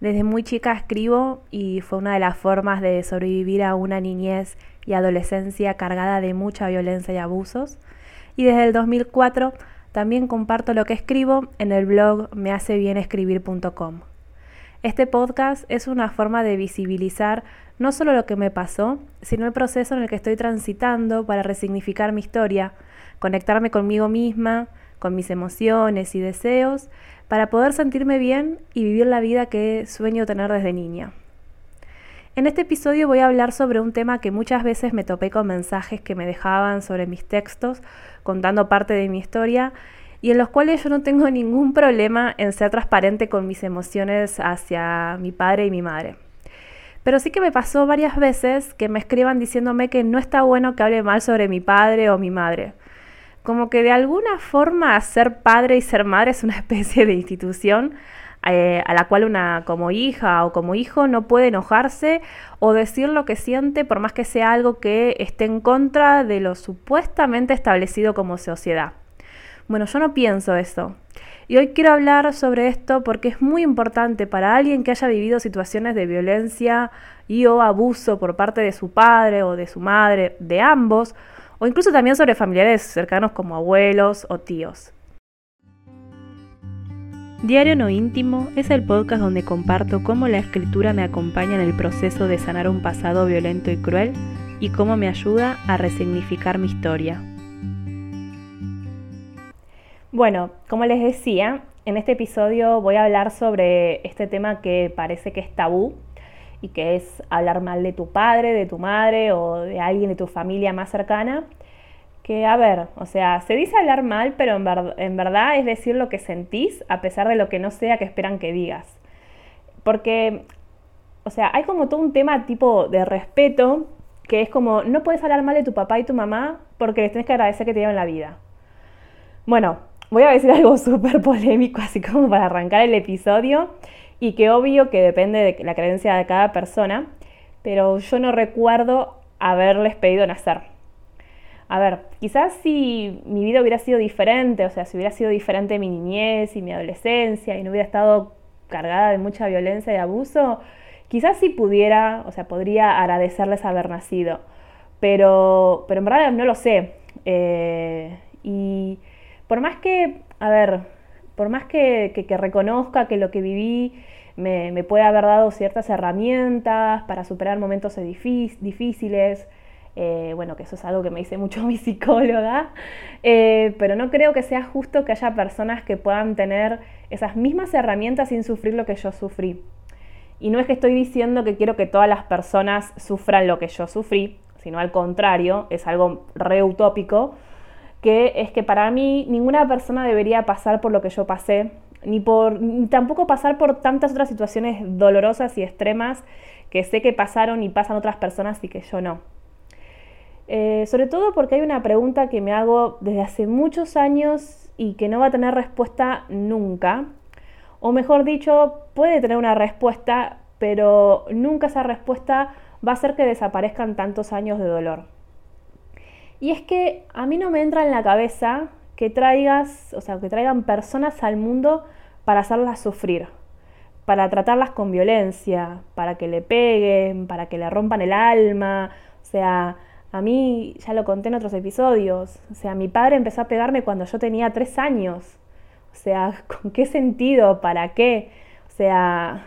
Desde muy chica escribo y fue una de las formas de sobrevivir a una niñez y adolescencia cargada de mucha violencia y abusos. Y desde el 2004 también comparto lo que escribo en el blog mehacebienescribir.com. Este podcast es una forma de visibilizar no solo lo que me pasó, sino el proceso en el que estoy transitando para resignificar mi historia, conectarme conmigo misma, con mis emociones y deseos, para poder sentirme bien y vivir la vida que sueño tener desde niña. En este episodio voy a hablar sobre un tema que muchas veces me topé con mensajes que me dejaban sobre mis textos, contando parte de mi historia, y en los cuales yo no tengo ningún problema en ser transparente con mis emociones hacia mi padre y mi madre. Pero sí que me pasó varias veces que me escriban diciéndome que no está bueno que hable mal sobre mi padre o mi madre. Como que de alguna forma ser padre y ser madre es una especie de institución eh, a la cual una como hija o como hijo no puede enojarse o decir lo que siente por más que sea algo que esté en contra de lo supuestamente establecido como sociedad. Bueno, yo no pienso eso. Y hoy quiero hablar sobre esto porque es muy importante para alguien que haya vivido situaciones de violencia y o abuso por parte de su padre o de su madre, de ambos, o incluso también sobre familiares cercanos como abuelos o tíos. Diario No Íntimo es el podcast donde comparto cómo la escritura me acompaña en el proceso de sanar un pasado violento y cruel y cómo me ayuda a resignificar mi historia. Bueno, como les decía, en este episodio voy a hablar sobre este tema que parece que es tabú y que es hablar mal de tu padre, de tu madre o de alguien de tu familia más cercana. Que, a ver, o sea, se dice hablar mal, pero en, verdad es decir lo que sentís a pesar de lo que no sea que esperan que digas. Porque, o sea, hay como todo un tema tipo de respeto que es como, no puedes hablar mal de tu papá y tu mamá porque les tienes que agradecer que te llevan la vida. Bueno, voy a decir algo súper polémico, así como para arrancar el episodio, y que obvio que depende de la creencia de cada persona, pero yo no recuerdo haberles pedido nacer. A ver, quizás si mi vida hubiera sido diferente, o sea, si hubiera sido diferente mi niñez y mi adolescencia y no hubiera estado cargada de mucha violencia y abuso, quizás sí pudiera, o sea, podría agradecerles haber nacido, pero, pero en verdad no lo sé. Eh, y por más que, a ver, por más que, reconozca que lo que viví me, puede haber dado ciertas herramientas para superar momentos difíciles, eh, bueno, que eso es algo que me dice mucho mi psicóloga, eh, pero no creo que sea justo que haya personas que puedan tener esas mismas herramientas sin sufrir lo que yo sufrí. Y no es que estoy diciendo que quiero que todas las personas sufran lo que yo sufrí, sino al contrario, es algo re utópico, que es que para mí ninguna persona debería pasar por lo que yo pasé, ni, por, tampoco pasar por tantas otras situaciones dolorosas y extremas que sé que pasaron y pasan otras personas y que yo no. Eh, sobre todo porque hay una pregunta que me hago desde hace muchos años y que no va a tener respuesta nunca. O mejor dicho, puede tener una respuesta, pero nunca esa respuesta va a hacer que desaparezcan tantos años de dolor. Y es que a mí no me entra en la cabeza que traigas, o sea, que traigan personas al mundo para hacerlas sufrir, para tratarlas con violencia, para que le peguen, para que le rompan el alma. O sea, a mí, ya lo conté en otros episodios, o sea, mi padre empezó a pegarme cuando yo tenía tres años. O sea, ¿con qué sentido? ¿Para qué? O sea,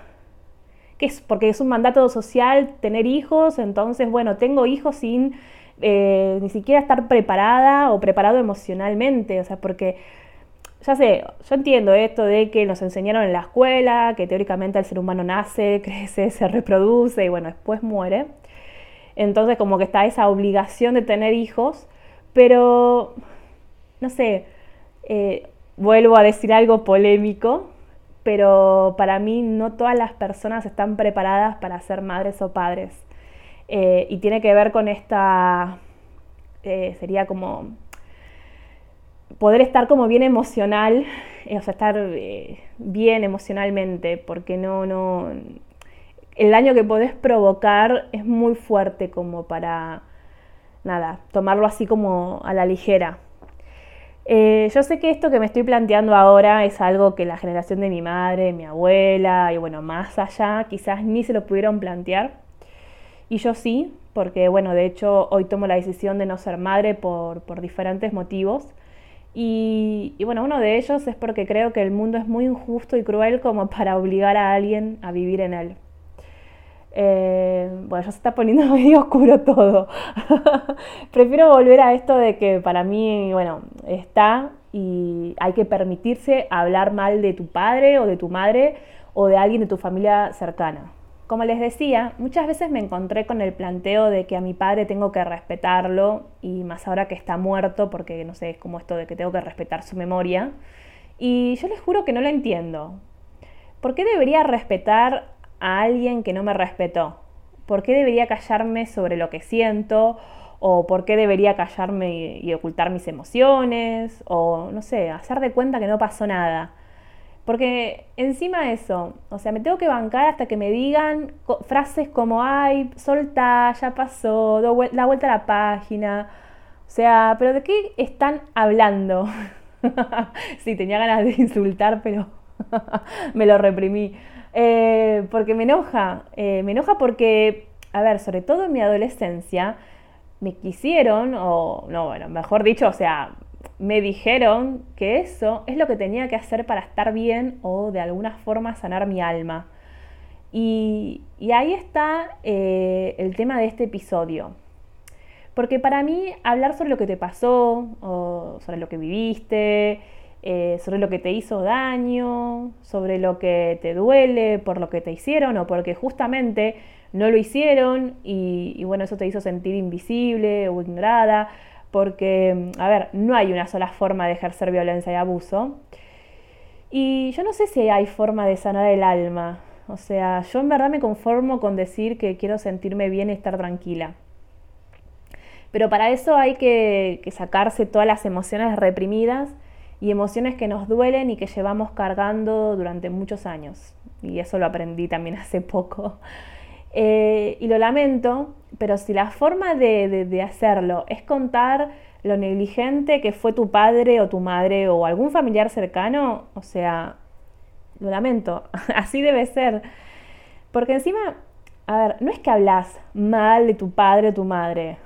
¿qué es? Porque es un mandato social tener hijos, entonces, bueno, tengo hijos sin eh, ni siquiera estar preparada o preparado emocionalmente, o sea, porque ya sé, yo entiendo esto de que nos enseñaron en la escuela, que teóricamente el ser humano nace, crece, se reproduce y bueno, después muere. Entonces como que está esa obligación de tener hijos, pero no sé, eh, vuelvo a decir algo polémico, pero para mí no todas las personas están preparadas para ser madres o padres. Eh, y tiene que ver con esta, eh, sería como poder estar como bien emocional, eh, o sea, estar bien emocionalmente, porque no, no, el daño que podés provocar es muy fuerte como para, nada, tomarlo así como a la ligera. Yo sé que esto que me estoy planteando ahora es algo que la generación de mi madre, mi abuela y bueno, más allá quizás ni se lo pudieron plantear. Y yo sí, porque bueno, de hecho hoy tomo la decisión de no ser madre por, por diferentes motivos. Y, bueno, uno de ellos es porque creo que el mundo es muy injusto y cruel como para obligar a alguien a vivir en él. Eh, bueno, ya se está poniendo medio oscuro todo. Prefiero volver a esto de que para mí, bueno, está y hay que permitirse hablar mal de tu padre o de tu madre o de alguien de tu familia cercana. Como les decía, muchas veces me encontré con el planteo de que a mi padre tengo que respetarlo y más ahora que está muerto, porque no sé, es como esto de que tengo que respetar su memoria. Y yo les juro que no lo entiendo. ¿Por qué debería respetar a alguien que no me respetó? ¿Por qué debería callarme sobre lo que siento? ¿O por qué debería callarme y, ocultar mis emociones? O no sé, hacer de cuenta que no pasó nada. Porque encima de eso, o sea, me tengo que bancar hasta que me digan frases como, ay, solta, ya pasó, da vuelta a la página. O sea, pero ¿de qué están hablando? sí, tenía ganas de insultar, pero me lo reprimí. Eh, porque me enoja, eh, me enoja porque, a ver, sobre todo en mi adolescencia, me quisieron, o no, bueno, mejor dicho, o sea, me dijeron que eso es lo que tenía que hacer para estar bien o de alguna forma sanar mi alma. Y, ahí está eh, el tema de este episodio. Porque para mí hablar sobre lo que te pasó, o sobre lo que viviste, eh, sobre lo que te hizo daño, sobre lo que te duele por lo que te hicieron o porque justamente no lo hicieron y, bueno, eso te hizo sentir invisible o ignorada, porque, a ver, no hay una sola forma de ejercer violencia y abuso. Y yo no sé si hay forma de sanar el alma. O sea, yo en verdad me conformo con decir que quiero sentirme bien y estar tranquila. Pero para eso hay que sacarse todas las emociones reprimidas y emociones que nos duelen y que llevamos cargando durante muchos años. Y eso lo aprendí también hace poco. Eh, y lo lamento, pero si la forma de, hacerlo es contar lo negligente que fue tu padre o tu madre o algún familiar cercano, o sea, lo lamento, así debe ser. Porque encima, a ver, no es que hablas mal de tu padre o tu madre,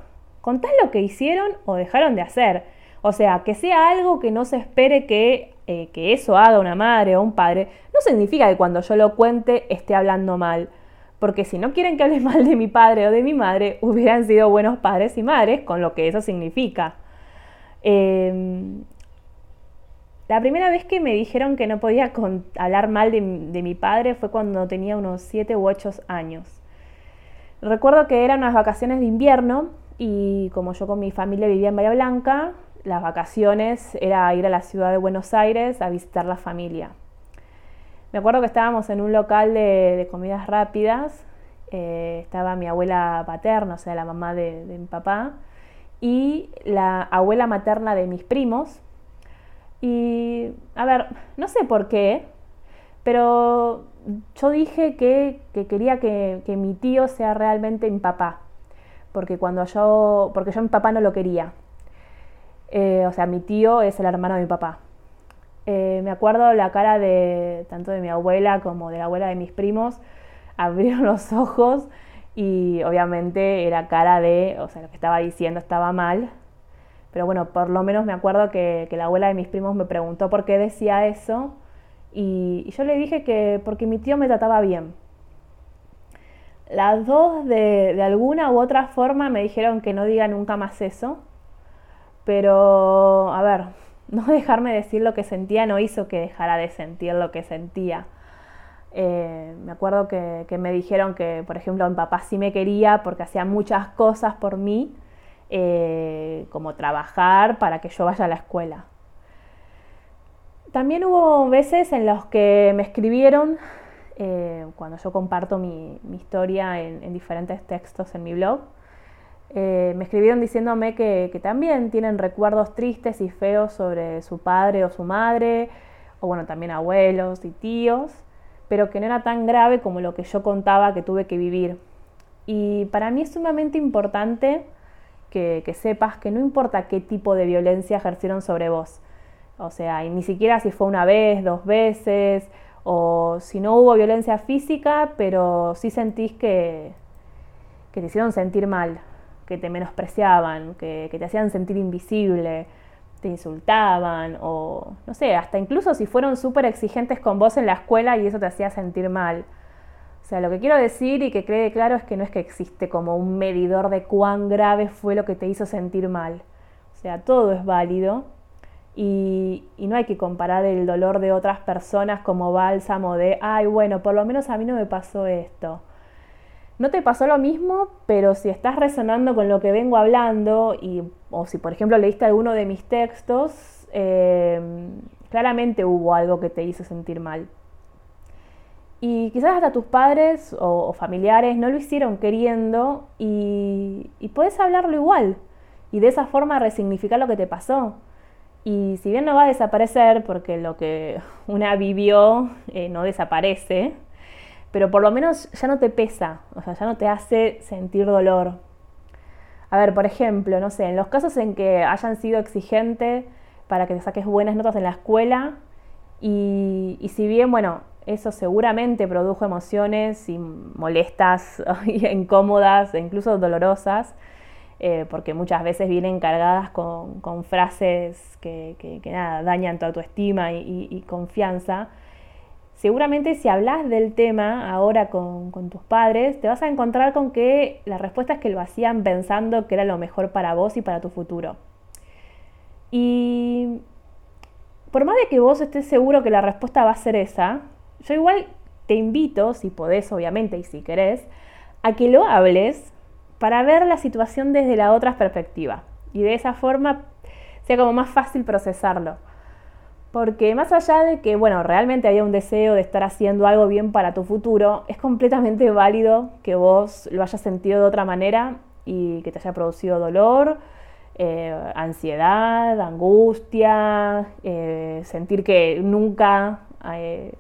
contás lo que hicieron o dejaron de hacer. O sea, que sea algo que no se espere que, eh, que eso haga una madre o un padre, no significa que cuando yo lo cuente esté hablando mal. Porque si no quieren que hable mal de mi padre o de mi madre, hubieran sido buenos padres y madres, con lo que eso significa. Em, la primera vez que me dijeron que no podía hablar mal de, mi padre fue cuando tenía unos 7 u 8 años. Recuerdo que eran unas vacaciones de invierno y como yo con mi familia vivía en Bahía Blanca, las vacaciones era ir a la ciudad de Buenos Aires a visitar la familia. Me acuerdo que estábamos en un local de, comidas rápidas, eh, estaba mi abuela paterna, o sea, la mamá de, mi papá, y la abuela materna de mis primos. Y, a ver, no sé por qué, pero yo dije que, quería que, que, mi tío sea realmente mi papá, porque cuando yo, porque yo mi papá no lo quería. Eh, o sea, mi tío es el hermano de mi papá. Eh, me acuerdo la cara de tanto de mi abuela como de la abuela de mis primos. Abrieron los ojos y obviamente era cara de, o sea, lo que estaba diciendo estaba mal. Pero bueno, por lo menos me acuerdo que, la abuela de mis primos me preguntó por qué decía eso. Y, yo le dije que porque mi tío me trataba bien. Las dos de, de alguna u otra forma me dijeron que no diga nunca más eso pero, a ver, no dejarme decir lo que sentía no hizo que dejara de sentir lo que sentía. Eh, me acuerdo que, me dijeron que, por ejemplo, mi papá sí me quería porque hacía muchas cosas por mí, eh, como trabajar para que yo vaya a la escuela. También hubo veces en los que me escribieron, eh, cuando yo comparto mi, historia en diferentes textos en mi blog, eh, me escribieron diciéndome que, también tienen recuerdos tristes y feos sobre su padre o su madre, o bueno, también abuelos y tíos, pero que no era tan grave como lo que yo contaba que tuve que vivir. Y para mí es sumamente importante que, sepas que no importa qué tipo de violencia ejercieron sobre vos, O sea, y ni siquiera si fue una vez, dos veces, o si no hubo violencia física, pero sí sentís que, que te hicieron sentir mal, que te menospreciaban, que, que te hacían sentir invisible, te insultaban, o no sé, hasta incluso si fueron súper exigentes con vos en la escuela y eso te hacía sentir mal. O sea, lo que quiero decir y que quede claro es que no es que existe como un medidor de cuán grave fue lo que te hizo sentir mal. O sea, todo es válido y, no hay que comparar el dolor de otras personas como bálsamo de, ay, bueno, por lo menos a mí no me pasó esto. No te pasó lo mismo, pero si estás resonando con lo que vengo hablando, y, o si por ejemplo leíste alguno de mis textos, eh, claramente hubo algo que te hizo sentir mal. Y quizás hasta tus padres o, familiares no lo hicieron queriendo y, puedes hablarlo igual y de esa forma resignificar lo que te pasó. Y si bien no va a desaparecer, porque lo que una vivió eh, no desaparece, pero por lo menos ya no te pesa, o sea, ya no te hace sentir dolor. A ver, por ejemplo, no sé, en los casos en que hayan sido exigentes para que te saques buenas notas en la escuela, y, y si bien, bueno, eso seguramente produjo emociones molestas, y incómodas e incluso dolorosas, eh, porque muchas veces vienen cargadas con, frases que, nada, dañan tu autoestima y, confianza. Seguramente si hablas del tema ahora con, tus padres, te vas a encontrar con que la respuesta es que lo hacían pensando que era lo mejor para vos y para tu futuro. Y por más de que vos estés seguro que la respuesta va a ser esa, yo igual te invito, si podés obviamente y si querés, a que lo hables para ver la situación desde la otra perspectiva y de esa forma sea como más fácil procesarlo. Porque más allá de que, bueno, realmente haya un deseo de estar haciendo algo bien para tu futuro, es completamente válido que vos lo hayas sentido de otra manera y que te haya producido dolor, eh, ansiedad, angustia, eh, sentir que nunca eh,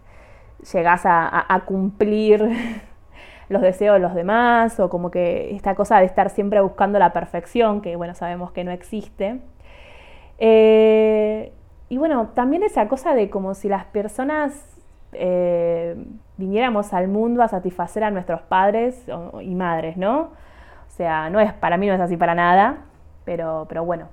llegas a, cumplir los deseos de los demás o como que esta cosa de estar siempre buscando la perfección, que bueno, sabemos que no existe. Eh, y bueno, también esa cosa de como si las personas eh, viniéramos al mundo a satisfacer a nuestros padres y madres, ¿no? O sea, no es, para mí no es así para nada, pero, pero bueno,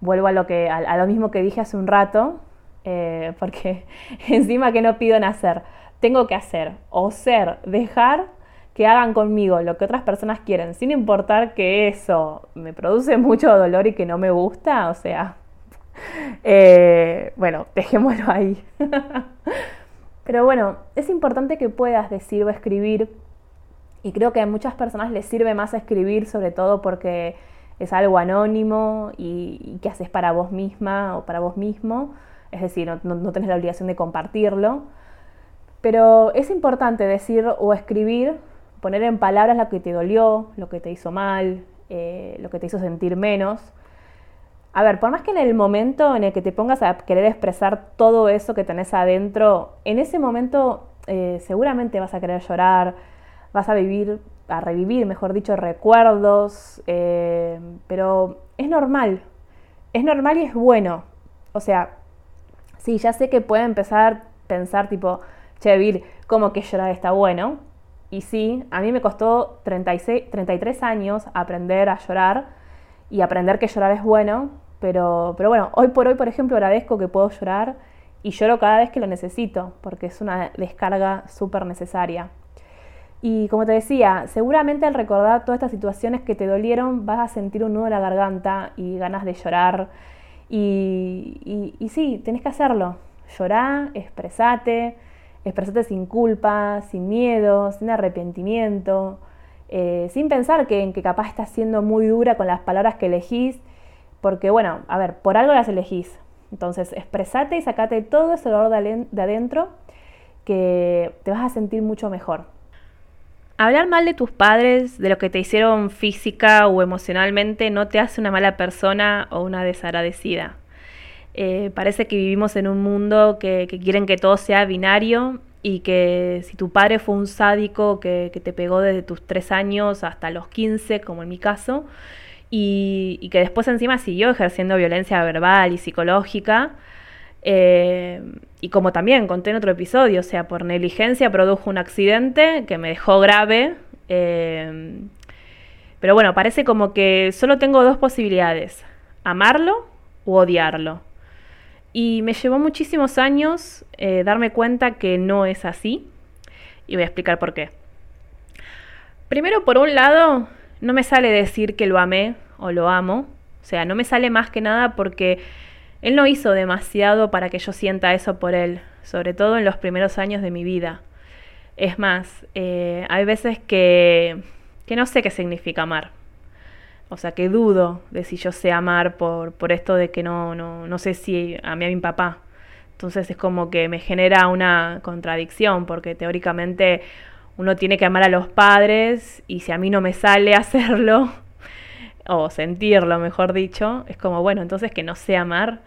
vuelvo a lo, que, a, lo mismo que dije hace un rato, eh, porque encima que no pido nacer tengo que hacer o ser, dejar que hagan conmigo lo que otras personas quieren, sin importar que eso me produce mucho dolor y que no me gusta, o sea, eh, bueno, dejémoslo ahí. Pero bueno, es importante que puedas decir o escribir, y creo que a muchas personas les sirve más escribir, sobre todo porque es algo anónimo y, que haces para vos misma o para vos mismo, es decir, no, no tenés la obligación de compartirlo. Pero es importante decir o escribir, poner en palabras lo que te dolió, lo que te hizo mal, eh, lo que te hizo sentir menos. A ver, por más que en el momento en el que te pongas a querer expresar todo eso que tenés adentro, en ese momento eh, seguramente vas a querer llorar, vas a vivir, a revivir, mejor dicho, recuerdos, eh, pero es normal, es normal y es bueno. O sea, sí, ya sé que puede empezar a pensar tipo, che, Vir, ¿cómo que llorar está bueno? Y sí, a mí me costó 36, 33 años aprender a llorar y aprender que llorar es bueno, pero, pero bueno, hoy por hoy, por ejemplo, agradezco que puedo llorar y lloro cada vez que lo necesito, porque es una descarga súper necesaria. Y como te decía, seguramente al recordar todas estas situaciones que te dolieron, vas a sentir un nudo en la garganta y ganas de llorar. Y, y, sí, tenés que hacerlo. Llorar, expresate, expresarte sin culpa, sin miedo, sin arrepentimiento, eh, sin pensar que, que capaz estás siendo muy dura con las palabras que elegís, porque bueno, a ver, por algo las elegís. Entonces, expresate y sacate todo ese dolor de adentro que te vas a sentir mucho mejor. Hablar mal de tus padres, de lo que te hicieron física o emocionalmente, no te hace una mala persona o una desagradecida. Eh, parece que vivimos en un mundo que, quieren que todo sea binario y que si tu padre fue un sádico que, te pegó desde tus 3 años hasta los 15, como en mi caso, y, que después encima siguió ejerciendo violencia verbal y psicológica, Eh, y como también conté en otro episodio, o sea, por negligencia produjo un accidente que me dejó grave. Eh, pero bueno, parece como que solo tengo dos posibilidades, amarlo u odiarlo. Y me llevó muchísimos años eh, darme cuenta que no es así. Y voy a explicar por qué. Primero, por un lado, no me sale decir que lo amé o lo amo. O sea, no me sale más que nada porque él no hizo demasiado para que yo sienta eso por él, sobre todo en los primeros años de mi vida. Es más, eh, hay veces que, que no sé qué significa amar. O sea, que dudo de si yo sé amar por, por esto de que no, no, no sé si amé a mi papá. Entonces es como que me genera una contradicción, porque teóricamente uno tiene que amar a los padres y si a mí no me sale hacerlo, o sentirlo, mejor dicho, es como, bueno, entonces que no sé amar.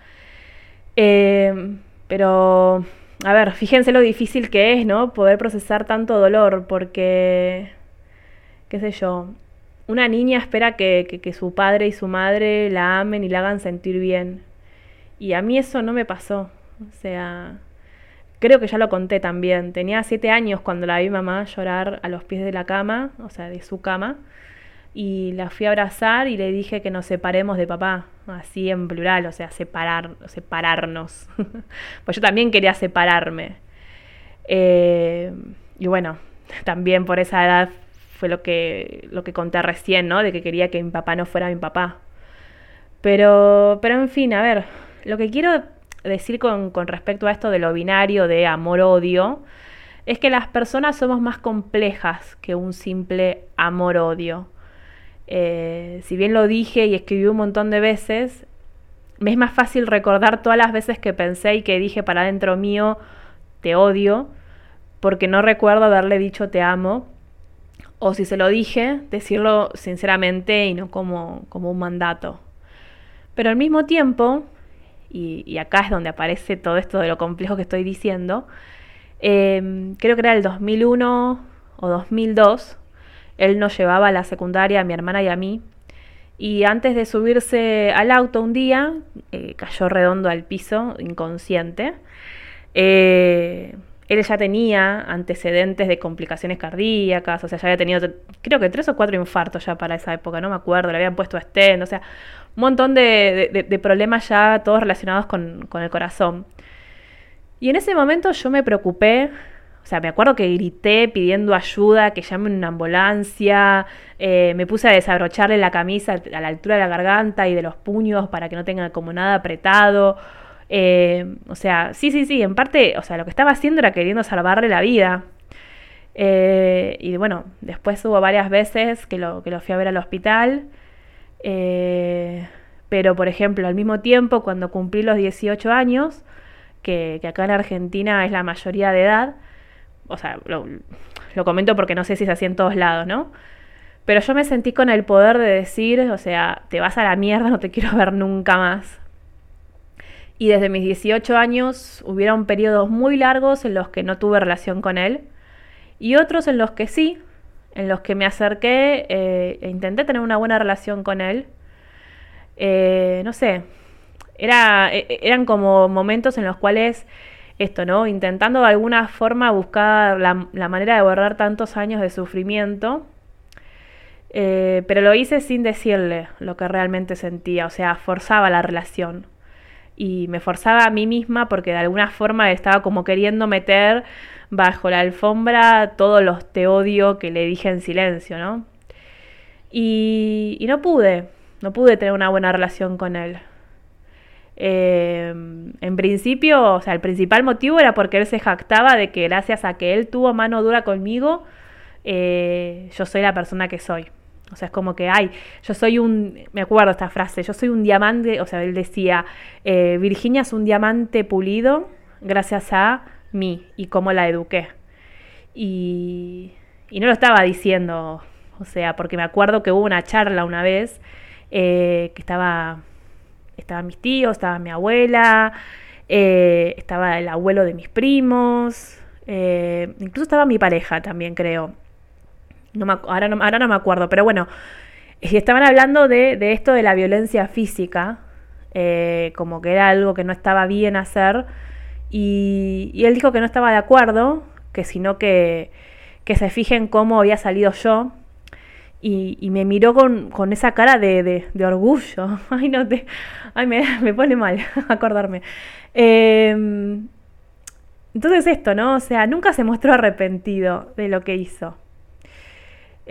Eh, pero, a ver, fíjense lo difícil que es, ¿no? Poder procesar tanto dolor, porque, qué sé yo, una niña espera que, que, su padre y su madre la amen y la hagan sentir bien. Y a mí eso no me pasó. O sea, creo que ya lo conté también. Tenía siete años cuando la vi mamá llorar a los pies de la cama, o sea, de su cama. Y la fui a abrazar y le dije que nos separemos de papá, así en plural, o sea, separar, separarnos. pues yo también quería separarme. Eh, y bueno, también por esa edad fue lo que, lo que conté recién, ¿no? De que quería que mi papá no fuera mi papá. Pero, pero en fin, a ver, lo que quiero decir con, con respecto a esto de lo binario de amor-odio es que las personas somos más complejas que un simple amor-odio. Eh, si bien lo dije y escribí un montón de veces, me es más fácil recordar todas las veces que pensé y que dije para adentro mío, te odio, porque no recuerdo haberle dicho te amo o si se lo dije, decirlo sinceramente y no como, como un mandato. Pero al mismo tiempo, y, acá es donde aparece todo esto de lo complejo que estoy diciendo, em, creo que era el 2001 o 2002, él nos llevaba a la secundaria a mi hermana y a mí, y antes de subirse al auto un día, eh, cayó redondo al piso, inconsciente. Eh, él ya tenía antecedentes de complicaciones cardíacas, o sea, ya había tenido, creo que tres o cuatro infartos ya para esa época, no me acuerdo, le habían puesto estén, o sea, un montón de, problemas ya todos relacionados con, el corazón. Y en ese momento yo me preocupé, o sea, me acuerdo que grité pidiendo ayuda, que llamen una ambulancia, eh, me puse a desabrocharle la camisa a la altura de la garganta y de los puños para que no tenga como nada apretado. Eh, o sea, sí, sí, sí, en parte, o sea, lo que estaba haciendo era queriendo salvarle la vida. Eh, y bueno, después hubo varias veces que lo, que lo fui a ver al hospital. Eh, pero, por ejemplo, al mismo tiempo, cuando cumplí los 18 años, que, acá en Argentina es la mayoría de edad, o sea, lo, lo comento porque no sé si es así en todos lados, ¿no? Pero yo me sentí con el poder de decir, o sea, te vas a la mierda, no te quiero ver nunca más. Y desde mis 18 años hubieron periodos muy largos en los que no tuve relación con él y otros en los que sí, en los que me acerqué e intenté tener una buena relación con él. Eh, no sé, era, e, e, eran como momentos en los cuales esto, ¿no? Intentando de alguna forma buscar la, la manera de borrar tantos años de sufrimiento. Eh, pero lo hice sin decirle lo que realmente sentía, o sea, forzaba la relación y me forzaba a mí misma porque de alguna forma estaba como queriendo meter bajo la alfombra todos los te odio que le dije en silencio, ¿no? Y, no pude, no pude tener una buena relación con él. Eh, en principio, o sea, el principal motivo era porque él se jactaba de que gracias a que él tuvo mano dura conmigo, eh, yo soy la persona que soy. O sea, es como que, ay, yo soy un, me acuerdo esta frase, yo soy un diamante, o sea, él decía, eh, Virginia es un diamante pulido gracias a mí y cómo la eduqué. Y, y no lo estaba diciendo, o sea, porque me acuerdo que hubo una charla una vez eh, que estaba, estaban mis tíos, estaba mi abuela, eh, estaba el abuelo de mis primos, incluso estaba mi pareja también, creo ahora, no, ahora no me acuerdo, pero bueno, estaban hablando de, esto de la violencia física eh, como que era algo que no estaba bien hacer. Y, él dijo que no estaba de acuerdo, que sino que, que se fijen cómo había salido yo. Y, me miró con, esa cara de, orgullo. Ay, no te. Ay, me, pone mal acordarme. Em, entonces, esto, ¿no? O sea, nunca se mostró arrepentido de lo que hizo.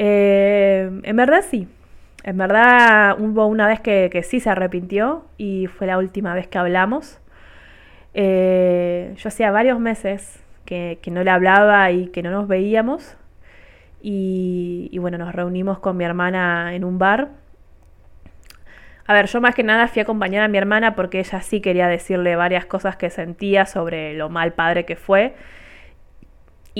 Em, en verdad, sí. En verdad, hubo una vez que, sí se arrepintió y fue la última vez que hablamos. Eh, yo hacía varios meses que, que no le hablaba y que no nos veíamos. Y, bueno, nos reunimos con mi hermana en un bar. A ver, yo más que nada fui a acompañar a mi hermana porque ella sí quería decirle varias cosas que sentía sobre lo mal padre que fue.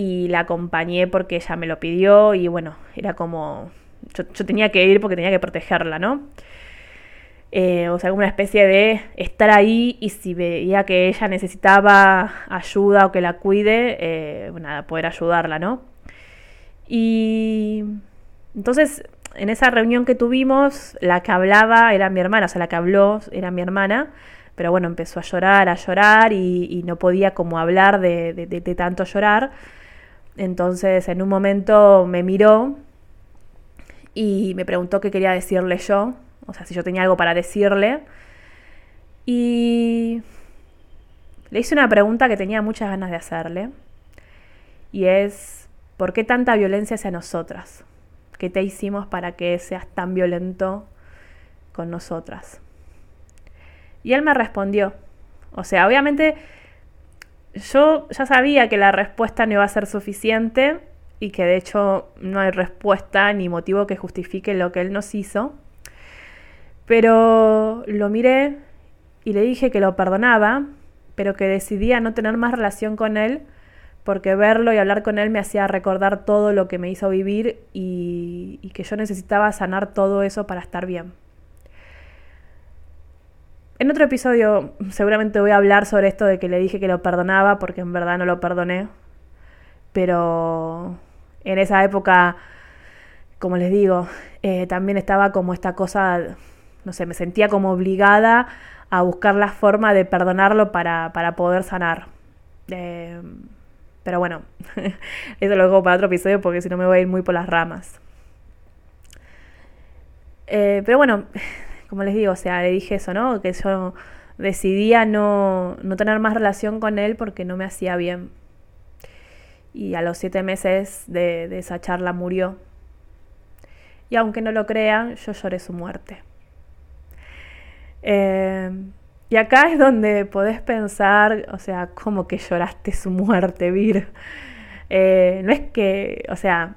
Y la acompañé porque ella me lo pidió y bueno, era como... Yo, tenía que ir porque tenía que protegerla, ¿no? Eh, o sea, una especie de estar ahí y si veía que ella necesitaba ayuda o que la cuide, eh, nada, poder ayudarla, ¿no? Y entonces, en esa reunión que tuvimos, la que hablaba era mi hermana, o sea, la que habló era mi hermana, pero bueno, empezó a llorar, a llorar y, no podía como hablar de, tanto llorar. Entonces, en un momento me miró y me preguntó qué quería decirle yo, o sea, si yo tenía algo para decirle. Y le hice una pregunta que tenía muchas ganas de hacerle. Y es, ¿Por qué tanta violencia hacia nosotras? ¿Qué te hicimos para que seas tan violento con nosotras? Y él me respondió. O sea, obviamente yo ya sabía que la respuesta no iba a ser suficiente y que de hecho no hay respuesta ni motivo que justifique lo que él nos hizo. Pero lo miré y le dije que lo perdonaba, pero que decidía no tener más relación con él porque verlo y hablar con él me hacía recordar todo lo que me hizo vivir y, que yo necesitaba sanar todo eso para estar bien. En otro episodio seguramente voy a hablar sobre esto de que le dije que lo perdonaba porque en verdad no lo perdoné. Pero en esa época, como les digo, eh, también estaba como esta cosa, no sé, me sentía como obligada a buscar la forma de perdonarlo para, poder sanar. Eh, pero bueno, eso lo dejo para otro episodio porque si no me voy a ir muy por las ramas. Eh, pero bueno, como les digo, o sea, le dije eso, ¿no? Que yo decidía no, no tener más relación con él porque no me hacía bien. Y a los siete meses de, esa charla murió. Y aunque no lo crean, yo lloré su muerte. Eh, y acá es donde podés pensar, o sea, ¿cómo que lloraste su muerte, Vir? Eh, no es que, o sea,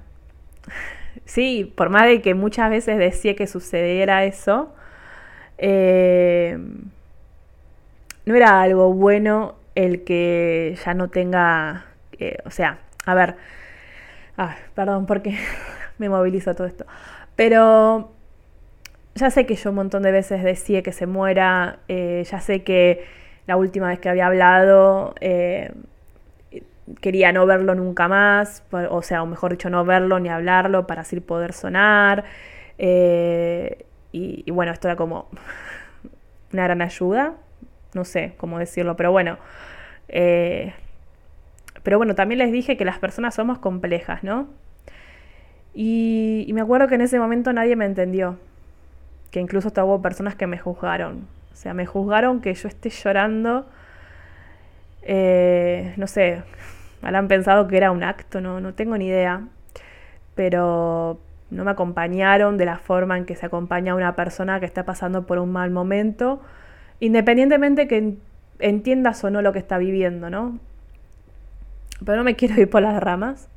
sí, por más de que muchas veces decía que sucediera eso, eh, no era algo bueno el que ya no tenga, eh, o sea, a ver, ah, perdón porque me moviliza todo esto, pero ya sé que yo un montón de veces decía que se muera, eh, ya sé que la última vez que había hablado quería no verlo nunca más, o sea, o mejor dicho, no verlo ni hablarlo para así poder sonar. Y, bueno, esto era como una gran ayuda, no sé cómo decirlo, pero bueno. pero bueno, también les dije que las personas somos complejas, ¿no? y me acuerdo que en ese momento nadie me entendió que incluso hasta hubo personas que me juzgaron. O sea, me juzgaron que yo esté llorando. Eh, no sé, han pensado que era un acto, no, no tengo ni idea. Pero no me acompañaron de la forma en que se acompaña a una persona que está pasando por un mal momento, independientemente que entiendas o no lo que está viviendo, ¿no? Pero no me quiero ir por las ramas.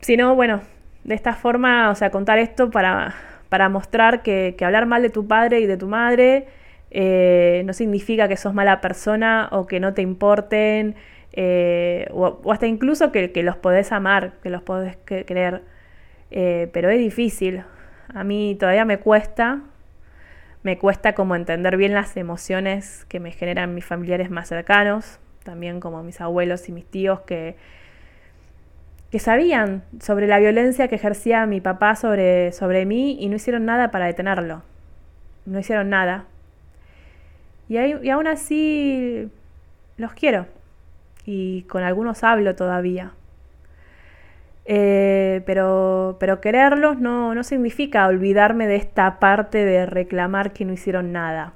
Sino, bueno, de esta forma, o sea, contar esto para, para mostrar que, hablar mal de tu padre y de tu madre eh, no significa que sos mala persona o que no te importen, eh, o, hasta incluso que, los podés amar, que los podés querer. Eh, pero es difícil. A mí todavía me cuesta, me cuesta como entender bien las emociones que me generan mis familiares más cercanos, también como mis abuelos y mis tíos que que sabían sobre la violencia que ejercía mi papá sobre, sobre mí y no hicieron nada para detenerlo. No hicieron nada. Y, y aún así los quiero. Y con algunos hablo todavía. Eh, pero, pero quererlos no, no significa olvidarme de esta parte de reclamar que no hicieron nada.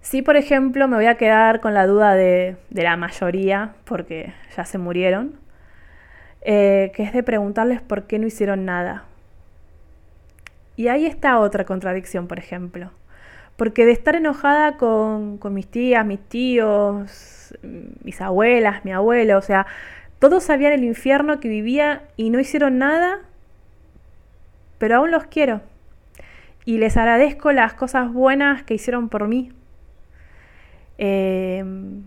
Sí, por ejemplo, me voy a quedar con la duda de, de la mayoría, porque ya se murieron, eh, que es de preguntarles por qué no hicieron nada. Y ahí está otra contradicción, por ejemplo. Porque de estar enojada con, con mis tías, mis tíos, mis abuelas, mi abuelo, o sea, todos sabían el infierno que vivía y no hicieron nada, pero aún los quiero. Y les agradezco las cosas buenas que hicieron por mí. Em,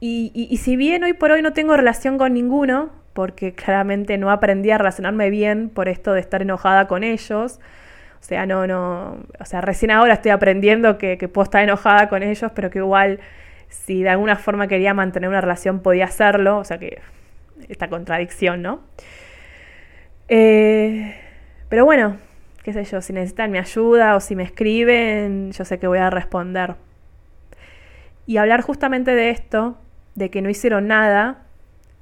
y, si bien hoy por hoy no tengo relación con ninguno, porque claramente no aprendí a relacionarme bien por esto de estar enojada con ellos, o sea, no, no, o sea, recién ahora estoy aprendiendo que, que puedo estar enojada con ellos, pero que igual si de alguna forma quería mantener una relación podía hacerlo, o sea que esta contradicción, ¿no? Eh, pero bueno, qué sé yo, si necesitan mi ayuda o si me escriben, yo sé que voy a responder. Y hablar justamente de esto, de que no hicieron nada,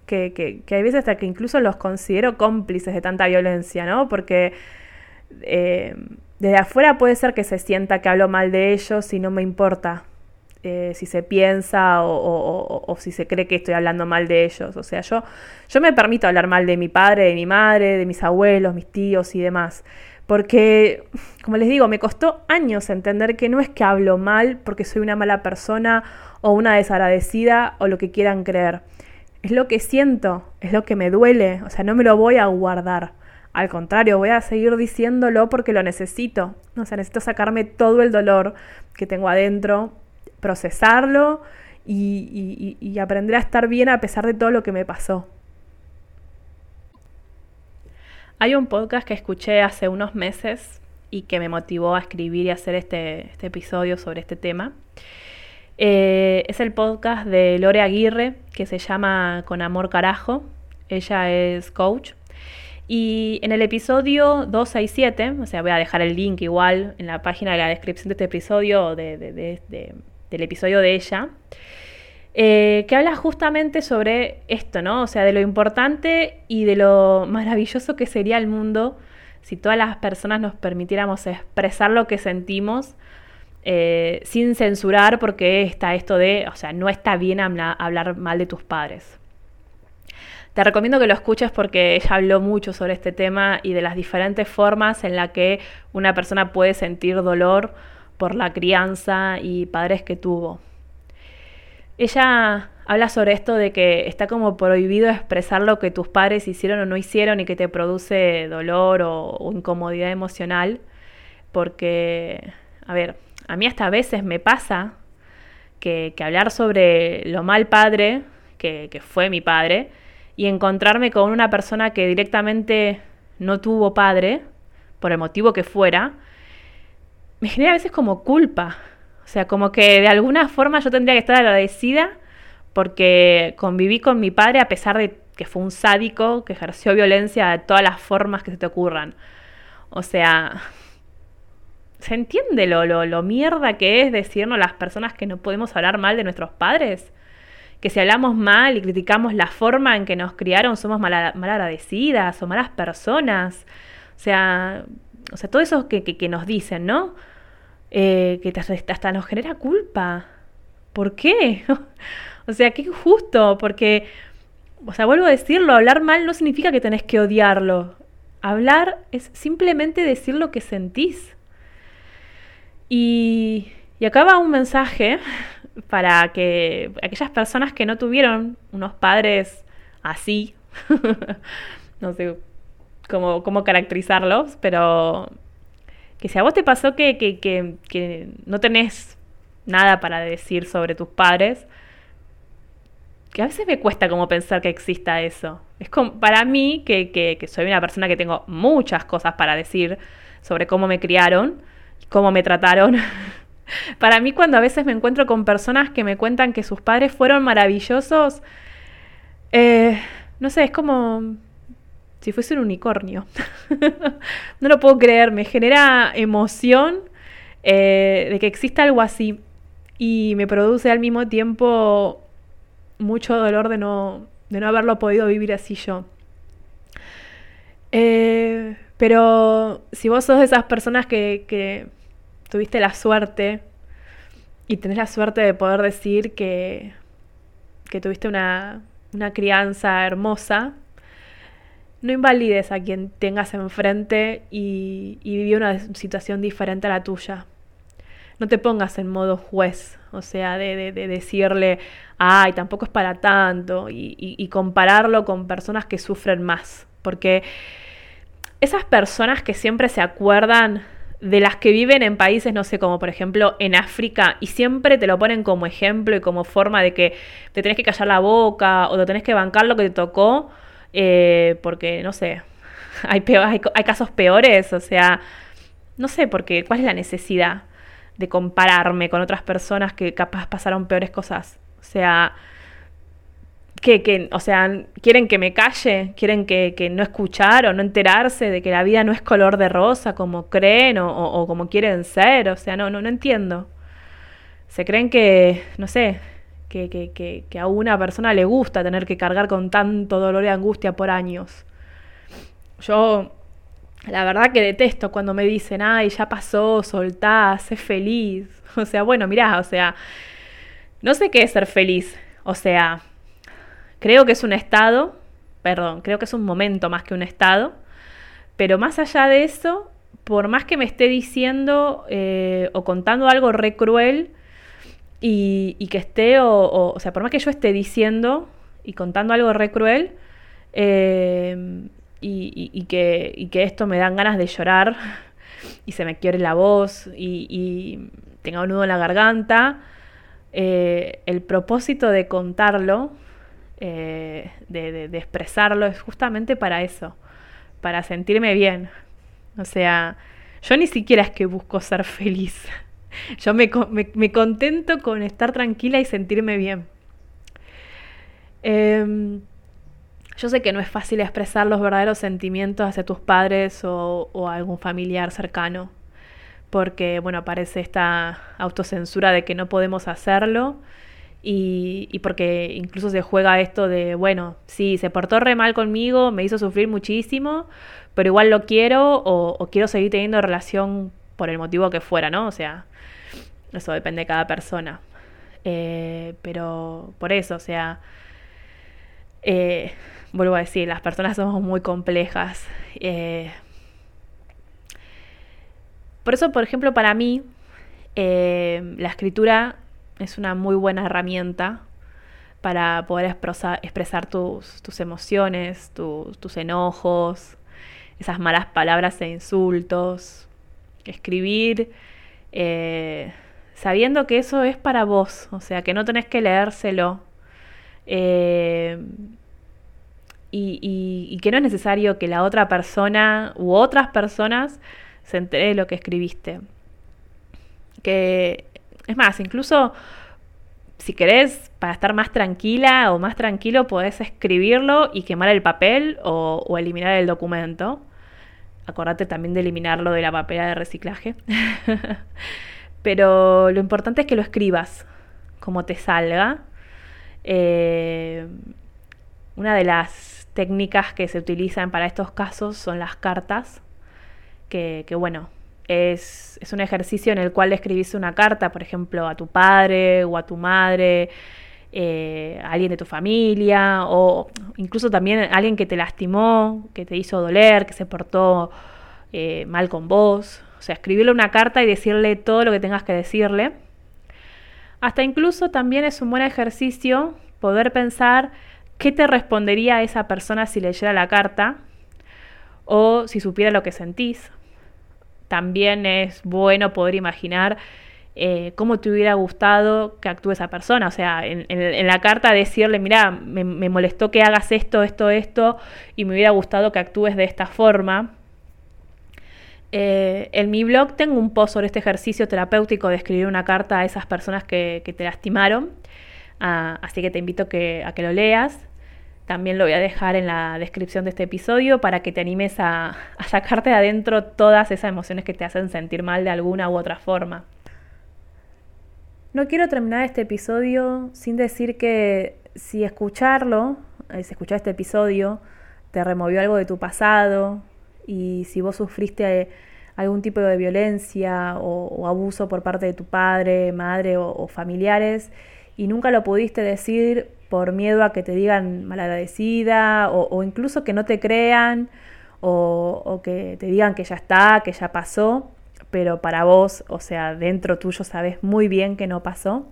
que, que, hay veces hasta que incluso los considero cómplices de tanta violencia, ¿no? Porque eh, desde afuera puede ser que se sienta que hablo mal de ellos y no me importa. Eh, si se piensa o, si se cree que estoy hablando mal de ellos. O sea, yo, yo me permito hablar mal de mi padre, de mi madre, de mis abuelos, mis tíos y demás. Porque, como les digo, me costó años entender que no es que hablo mal porque soy una mala persona o una desagradecida o lo que quieran creer. Es lo que siento, es lo que me duele, o sea, no me lo voy a guardar. Al contrario, voy a seguir diciéndolo porque lo necesito. O sea, necesito sacarme todo el dolor que tengo adentro procesarlo y, aprender a estar bien a pesar de todo lo que me pasó. Hay un podcast que escuché hace unos meses y que me motivó a escribir y hacer este, este episodio sobre este tema. Eh, es el podcast de Lore Aguirre que se llama Con Amor Carajo. Ella es coach. Y en el episodio 267, o sea, voy a dejar el link igual en la página de la descripción de este episodio de, de del episodio de ella, eh, que habla justamente sobre esto, ¿no? O sea, de lo importante y de lo maravilloso que sería el mundo si todas las personas nos permitiéramos expresar lo que sentimos eh, sin censurar, porque está esto de, o sea, no está bien hablar mal de tus padres. Te recomiendo que lo escuches porque ella habló mucho sobre este tema y de las diferentes formas en las que una persona puede sentir dolor por la crianza y padres que tuvo. Ella habla sobre esto de que está como prohibido expresar lo que tus padres hicieron o no hicieron y que te produce dolor o, incomodidad emocional, porque, a ver, a mí hasta a veces me pasa que, hablar sobre lo mal padre, que, que fue mi padre, y encontrarme con una persona que directamente no tuvo padre, por el motivo que fuera, me genera a veces como culpa. O sea, como que de alguna forma yo tendría que estar agradecida porque conviví con mi padre a pesar de que fue un sádico que ejerció violencia de todas las formas que se te ocurran. O sea, ¿se entiende lo, lo, mierda que es decirnos las personas que no podemos hablar mal de nuestros padres? Que si hablamos mal y criticamos la forma en que nos criaron somos mal, agradecidas o malas personas. O sea, o sea, todo eso que, que nos dicen, ¿no? Eh, que hasta nos genera culpa. ¿Por qué? o sea, qué injusto, porque, o sea, vuelvo a decirlo, hablar mal no significa que tenés que odiarlo. Hablar es simplemente decir lo que sentís. Y, y acá va un mensaje para que aquellas personas que no tuvieron unos padres así, no sé cómo, cómo caracterizarlos, pero que si a vos te pasó que, que, no tenés nada para decir sobre tus padres, que a veces me cuesta como pensar que exista eso. Es como, para mí, que, que, soy una persona que tengo muchas cosas para decir sobre cómo me criaron, cómo me trataron. para mí, cuando a veces me encuentro con personas que me cuentan que sus padres fueron maravillosos, eh, no sé, es como si fuese un unicornio. no lo puedo creer, me genera emoción eh, de que exista algo así y me produce al mismo tiempo mucho dolor de no, de no haberlo podido vivir así yo. Eh, pero si vos sos de esas personas que, que tuviste la suerte y tenés la suerte de poder decir que, que tuviste una, una crianza hermosa, no invalides a quien tengas enfrente y, y vivió una situación diferente a la tuya. No te pongas en modo juez, o sea, de, decirle, ay, tampoco es para tanto, y, compararlo con personas que sufren más. Porque esas personas que siempre se acuerdan de las que viven en países, no sé, como por ejemplo en África, y siempre te lo ponen como ejemplo y como forma de que te tenés que callar la boca o te tenés que bancar lo que te tocó, eh, porque, no sé, hay, hay, casos peores, o sea, no sé, porque ¿cuál es la necesidad de compararme con otras personas que capaz pasaron peores cosas? O sea, que, que, o sea, quieren que me calle, quieren que, no escuchar o no enterarse de que la vida no es color de rosa como creen o, o como quieren ser, o sea, no, no, no entiendo. Se creen que, no sé, que, a una persona le gusta tener que cargar con tanto dolor y angustia por años. Yo, la verdad que detesto cuando me dicen, ay, ya pasó, soltá, sé feliz. O sea, bueno, mirá, o sea, no sé qué es ser feliz. O sea, creo que es un estado, perdón, creo que es un momento más que un estado. Pero más allá de eso, por más que me esté diciendo eh, o contando algo re cruel, y, que esté, o, o, sea, por más que yo esté diciendo y contando algo re cruel, eh, y, que, que esto me dan ganas de llorar, y se me quiebre la voz, y, tenga un nudo en la garganta, eh, el propósito de contarlo, eh, de, de expresarlo, es justamente para eso, para sentirme bien. O sea, yo ni siquiera es que busco ser feliz. Yo me, contento con estar tranquila y sentirme bien. Em, yo sé que no es fácil expresar los verdaderos sentimientos hacia tus padres o, o algún familiar cercano, porque, bueno, aparece esta autocensura de que no podemos hacerlo y, y, porque incluso se juega esto de, bueno, sí, se portó re mal conmigo, me hizo sufrir muchísimo, pero igual lo quiero o, o quiero seguir teniendo relación por el motivo que fuera, ¿no? O sea, eso depende de cada persona. Eh, pero por eso, o sea, eh, vuelvo a decir, las personas somos muy complejas. Eh, por eso, por ejemplo, para mí, la escritura es una muy buena herramienta para poder expresar, tus, emociones, tus enojos, esas malas palabras e insultos. Escribir sabiendo que eso es para vos, o sea, que no tenés que leérselo. Eh, y, que no es necesario que la otra persona u otras personas se entere de lo que escribiste. Que, es más, incluso si querés, para estar más tranquila o más tranquilo, podés escribirlo y quemar el papel o eliminar el documento. Acordate también de eliminarlo de la papela de reciclaje. Pero lo importante es que lo escribas como te salga. Eh, una de las técnicas que se utilizan para estos casos son las cartas, que, bueno, es, un ejercicio en el cual escribís una carta, por ejemplo, a tu padre o a tu madre, eh, alguien de tu familia, o incluso también alguien que te lastimó, que te hizo doler, que se portó eh, mal con vos. O sea, escribirle una carta y decirle todo lo que tengas que decirle. Hasta incluso también es un buen ejercicio poder pensar qué te respondería esa persona si leyera la carta o si supiera lo que sentís. También es bueno poder imaginar eh, cómo te hubiera gustado que actúe esa persona. O sea, en, la carta decirle, mira, me, molestó que hagas esto, esto, esto, y me hubiera gustado que actúes de esta forma. Eh, en mi blog tengo un post sobre este ejercicio terapéutico de escribir una carta a esas personas que, te lastimaron, ah, así que te invito a que lo leas. También lo voy a dejar en la descripción de este episodio para que te animes a, a sacarte de adentro todas esas emociones que te hacen sentir mal de alguna u otra forma. No quiero terminar este episodio sin decir que si escucharlo, eh, si escuchar este episodio, te removió algo de tu pasado y si vos sufriste algún tipo de violencia o, abuso por parte de tu padre, madre o, familiares y nunca lo pudiste decir por miedo a que te digan malagradecida o incluso que no te crean o que te digan que ya está, que ya pasó, pero para vos, o sea, dentro tuyo sabes muy bien que no pasó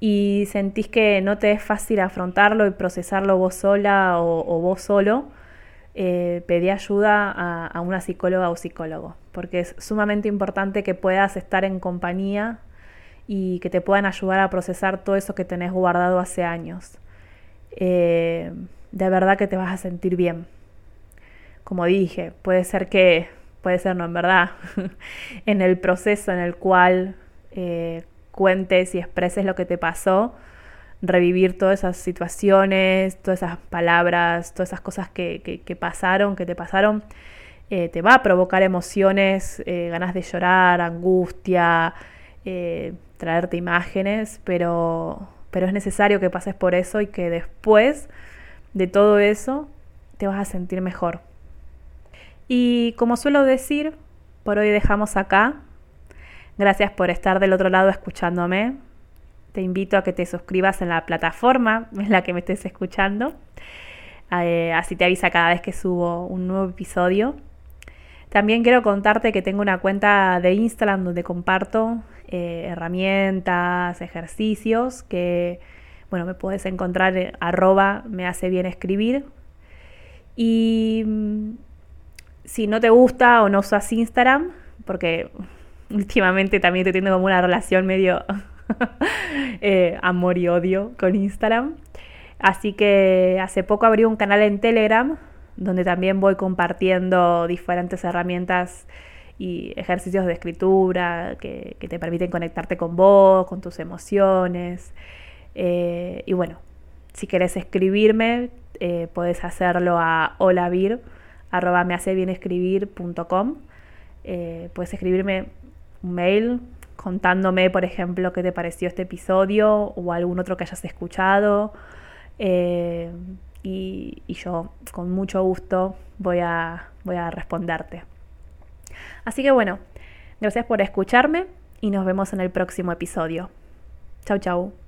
y sentís que no te es fácil afrontarlo y procesarlo vos sola o, vos solo, eh, pedí ayuda a, una psicóloga o psicólogo, porque es sumamente importante que puedas estar en compañía y que te puedan ayudar a procesar todo eso que tenés guardado hace años. Eh, de verdad que te vas a sentir bien. Como dije, puede ser que puede ser no en verdad, en el proceso en el cual eh, cuentes y expreses lo que te pasó, revivir todas esas situaciones, todas esas palabras, todas esas cosas que, pasaron, que te pasaron, eh, te va a provocar emociones, eh, ganas de llorar, angustia, traerte imágenes, pero, pero es necesario que pases por eso y que después de todo eso te vas a sentir mejor. Y como suelo decir, por hoy dejamos acá. Gracias por estar del otro lado escuchándome. Te invito a que te suscribas en la plataforma en la que me estés escuchando. Eh, así te avisa cada vez que subo un nuevo episodio. También quiero contarte que tengo una cuenta de Instagram donde comparto eh, herramientas, ejercicios que, bueno, me puedes encontrar en arroba me hace bien escribir. Y mm, si no te gusta o no usas Instagram, porque últimamente también te tengo como una relación medio eh, amor y odio con Instagram. Así que hace poco abrí un canal en Telegram donde también voy compartiendo diferentes herramientas y ejercicios de escritura que, te permiten conectarte con vos, con tus emociones. Eh, y bueno, si querés escribirme, eh, puedes hacerlo a holavir arroba me hace bien escribir.com. Eh, puedes escribirme un mail contándome, por ejemplo, qué te pareció este episodio o algún otro que hayas escuchado. Eh, y, y, yo con mucho gusto voy a, voy a responderte. Así que bueno, gracias por escucharme y nos vemos en el próximo episodio. Chau, chau.